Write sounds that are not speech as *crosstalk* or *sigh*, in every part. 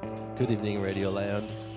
Good evening, Radio Land.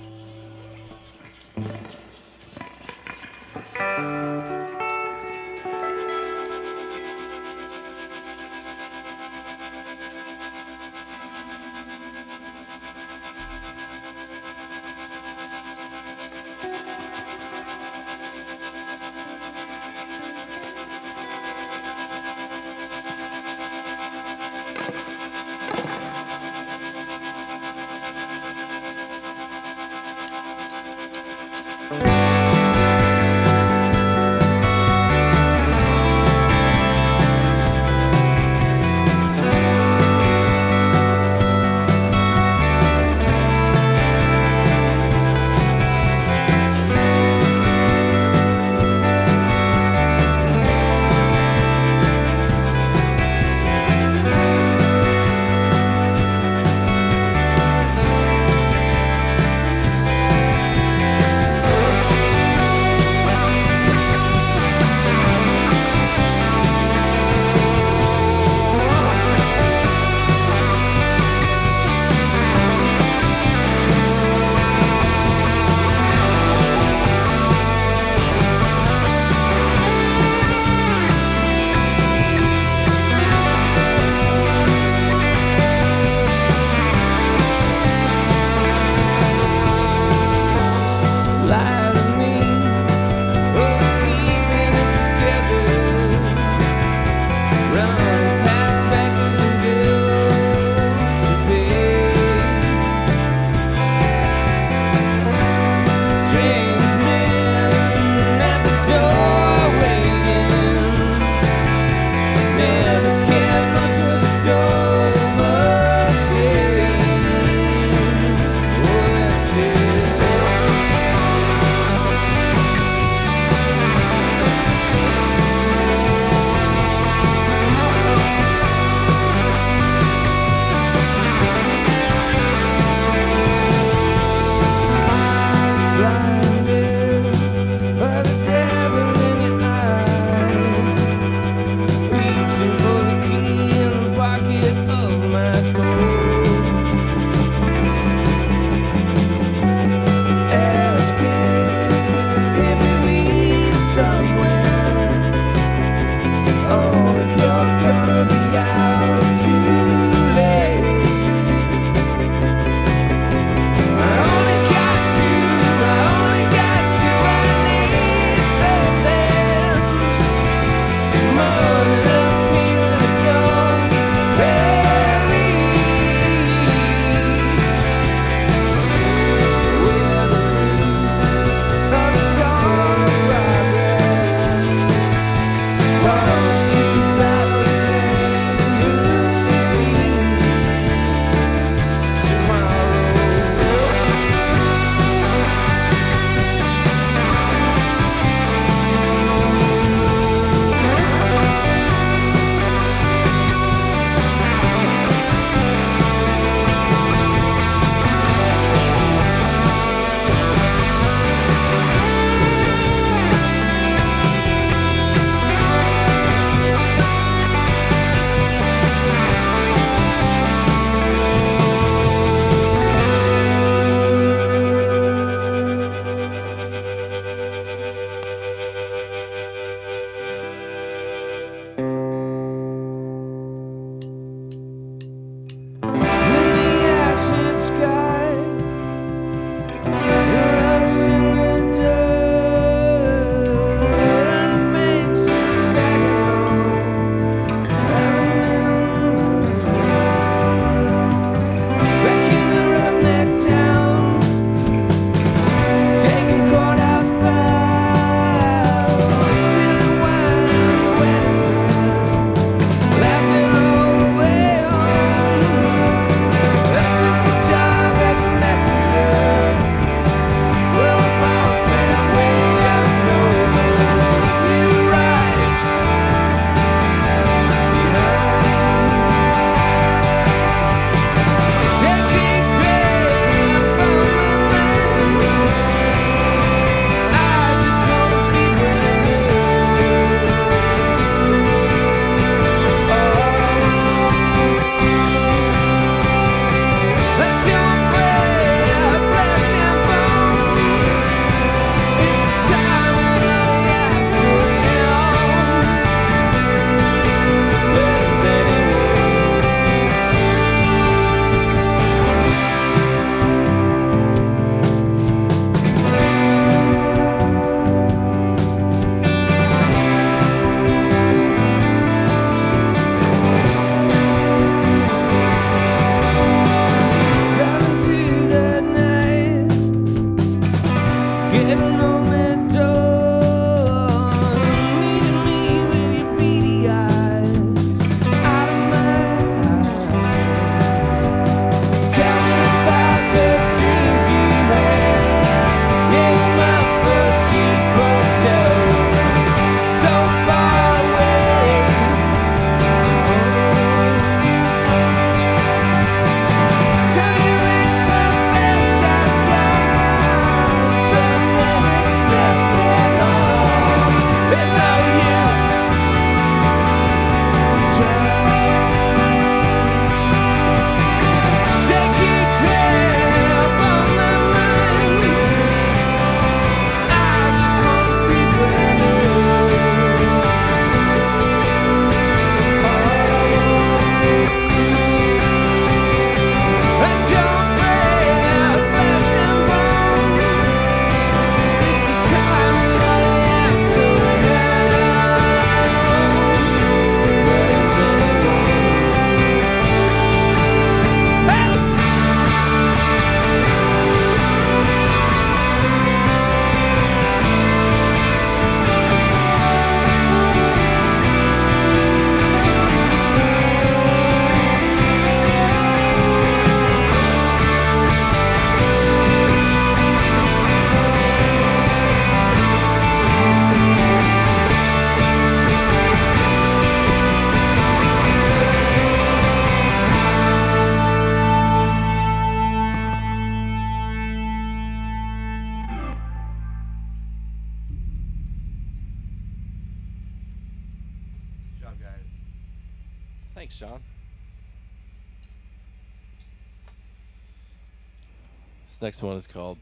next one is called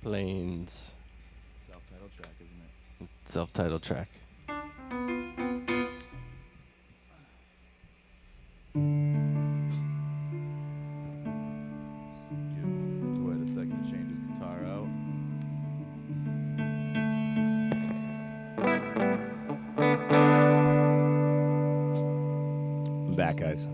Planes. Self-titled track, isn't it? Self-titled track. back, guys.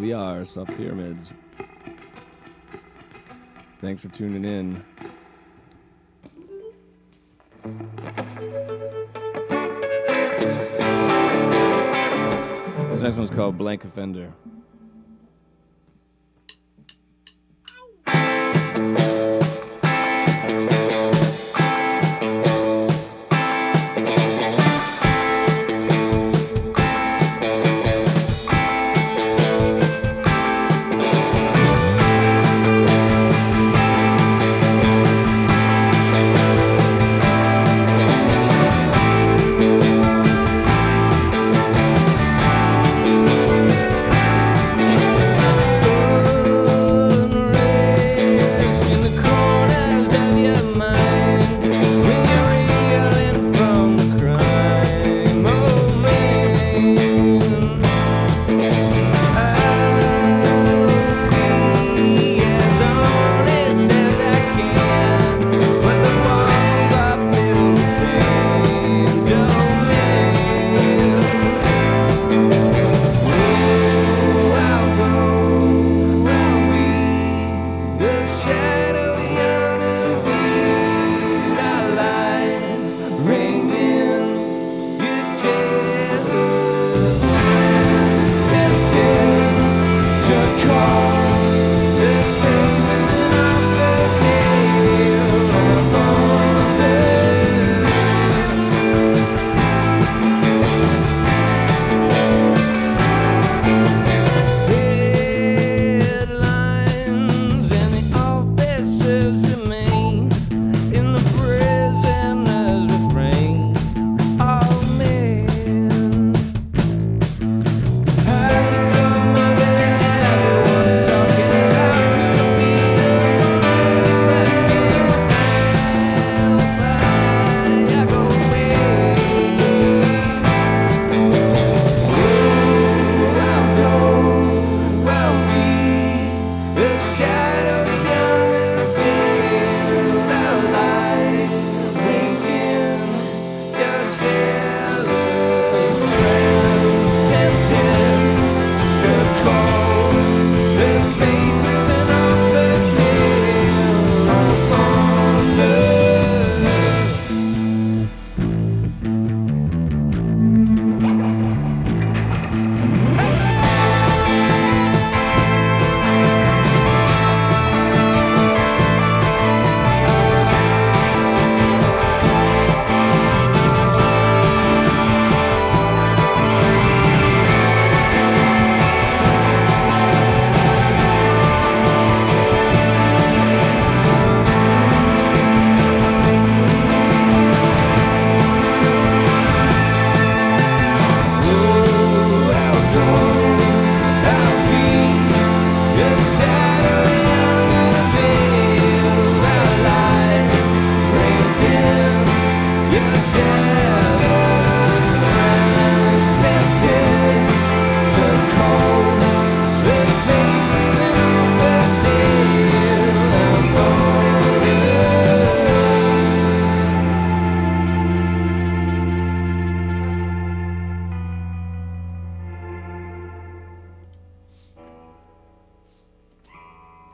We are Sub Pyramids. Thanks for tuning in. This next one's called Blank Offender.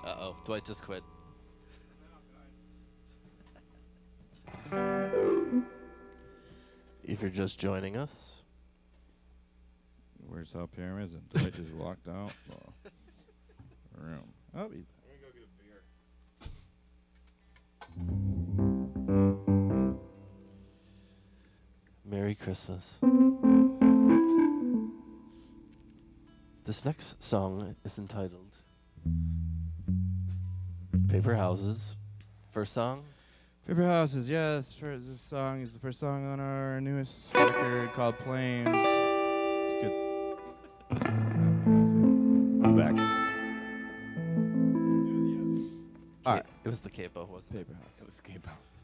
Uh oh, Dwight just quit. If you're just joining us, Where's South Pyramids? And Dwight just walked out the room. Oh, he, Merry Christmas. This next song is entitled Paper Houses. First song, Paper Houses, yes. For this song is the first song on our newest record called Planes. It's good. I'm back. All right. It was the capo, wasn't it? Paper House. It was Cape Out.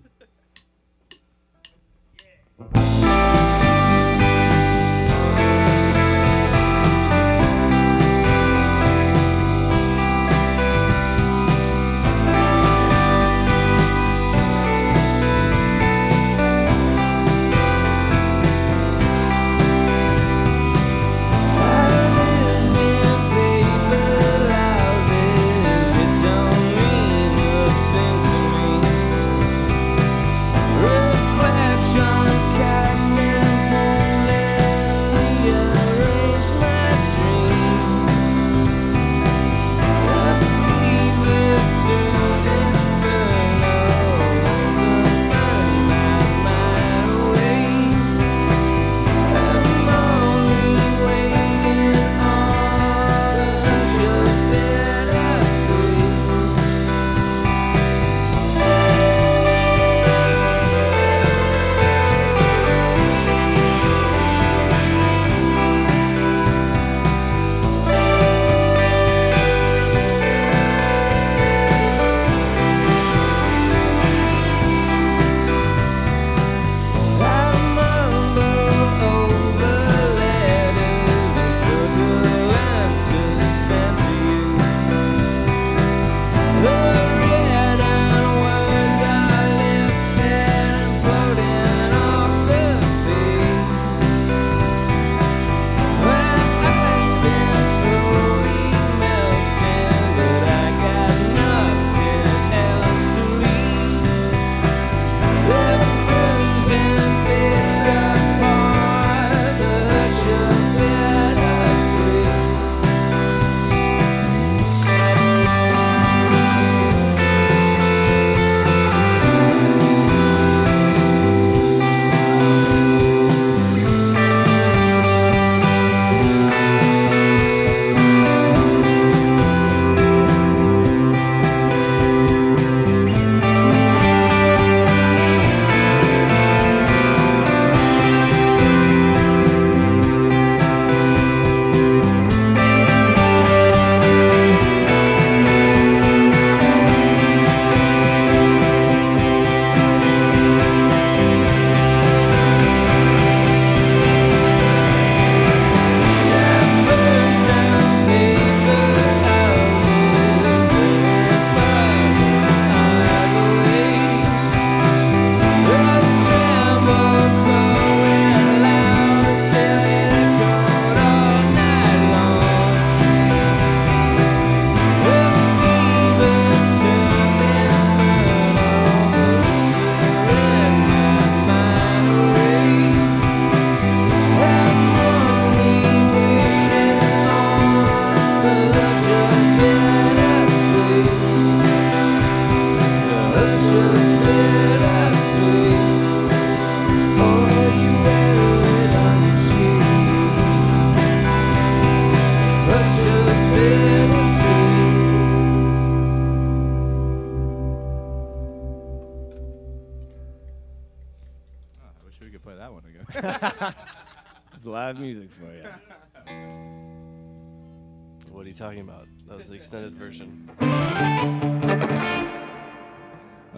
You talking about? That was the extended version. All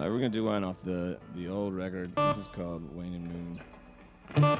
right, we're gonna do one off the the old record. This is called Wayne and Moon.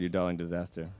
Your Darling Disaster.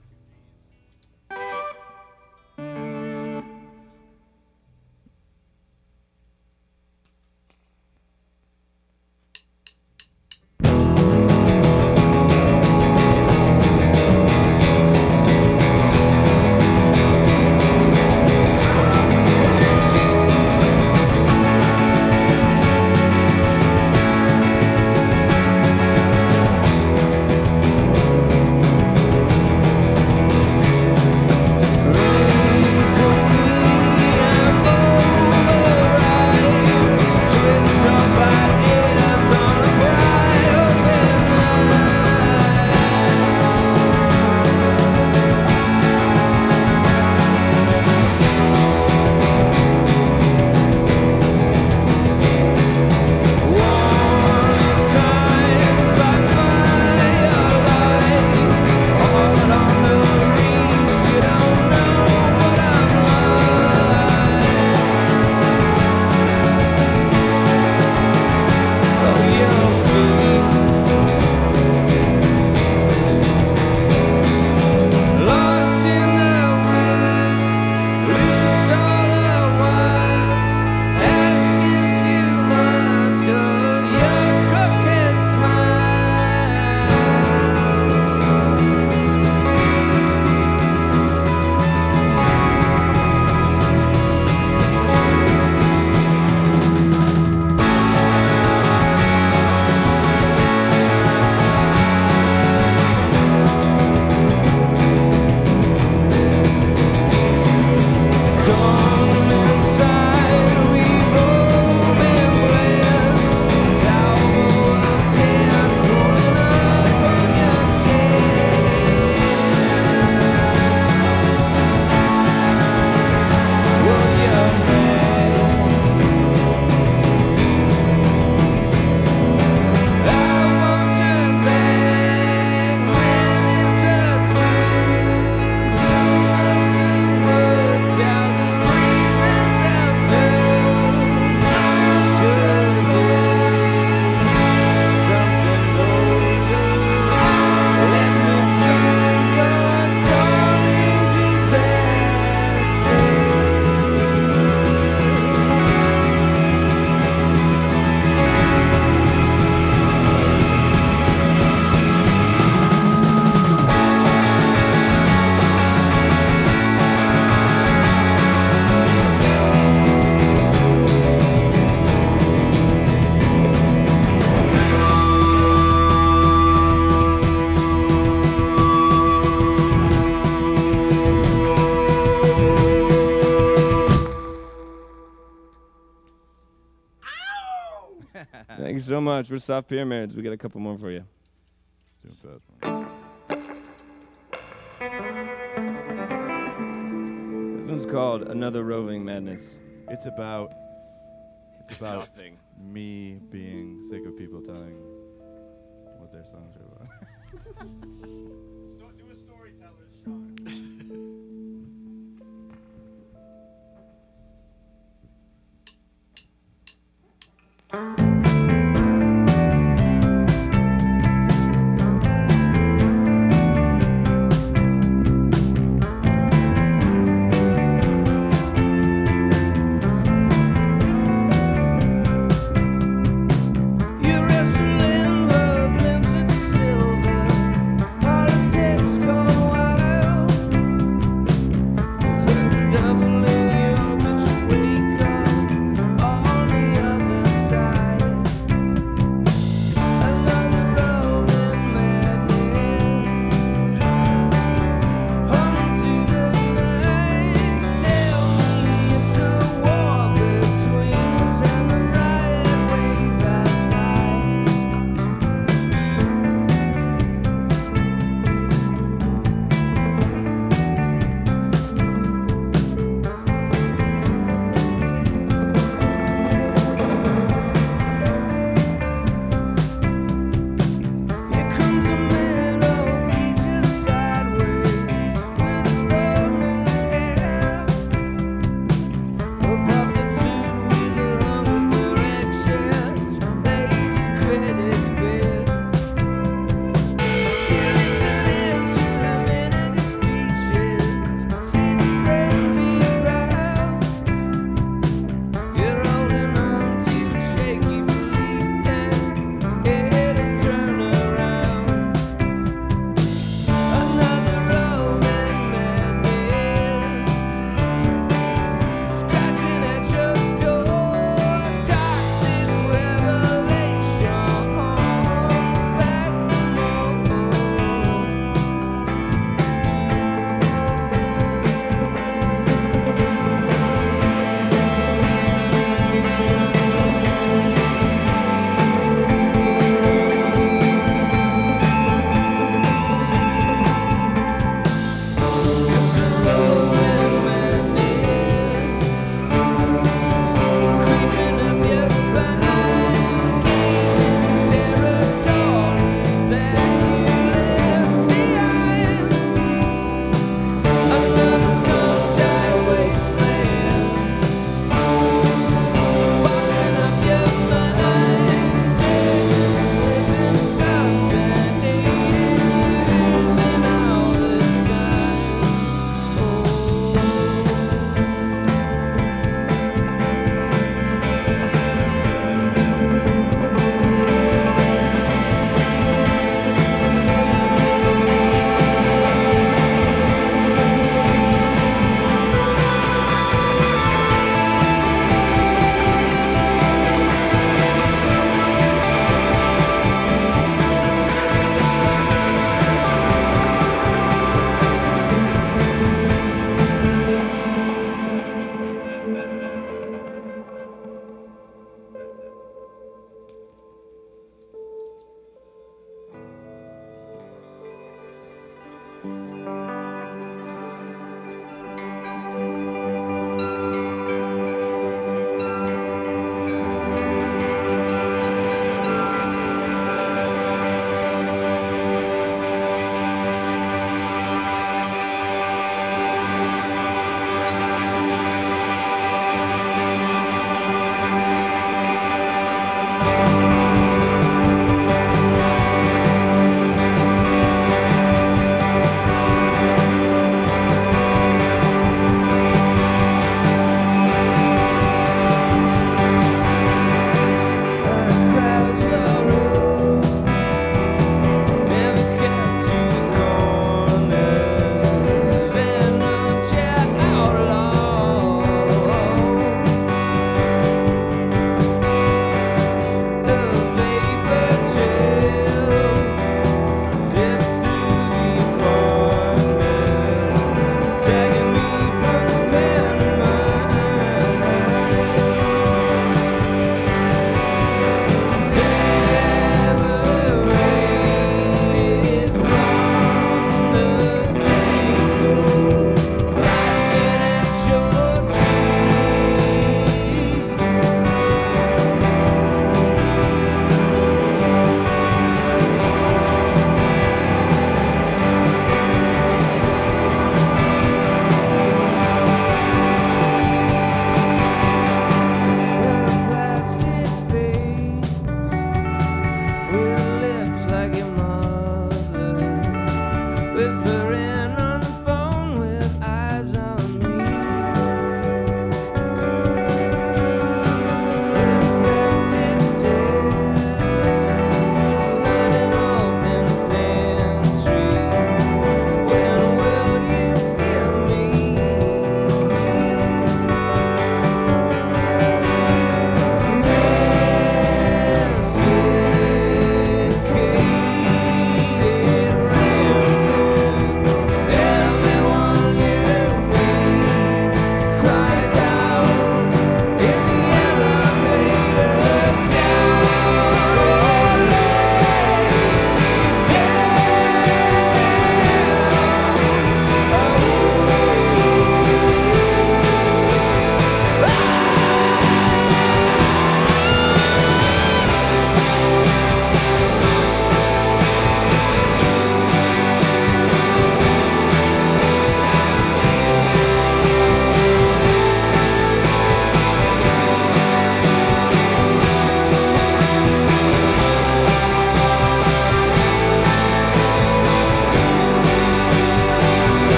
Much. We're Soft Pyramids. We got a couple more for you. Doing fast, man. This one's called Another Roving Madness. It's about it's *laughs* about me being sick of people telling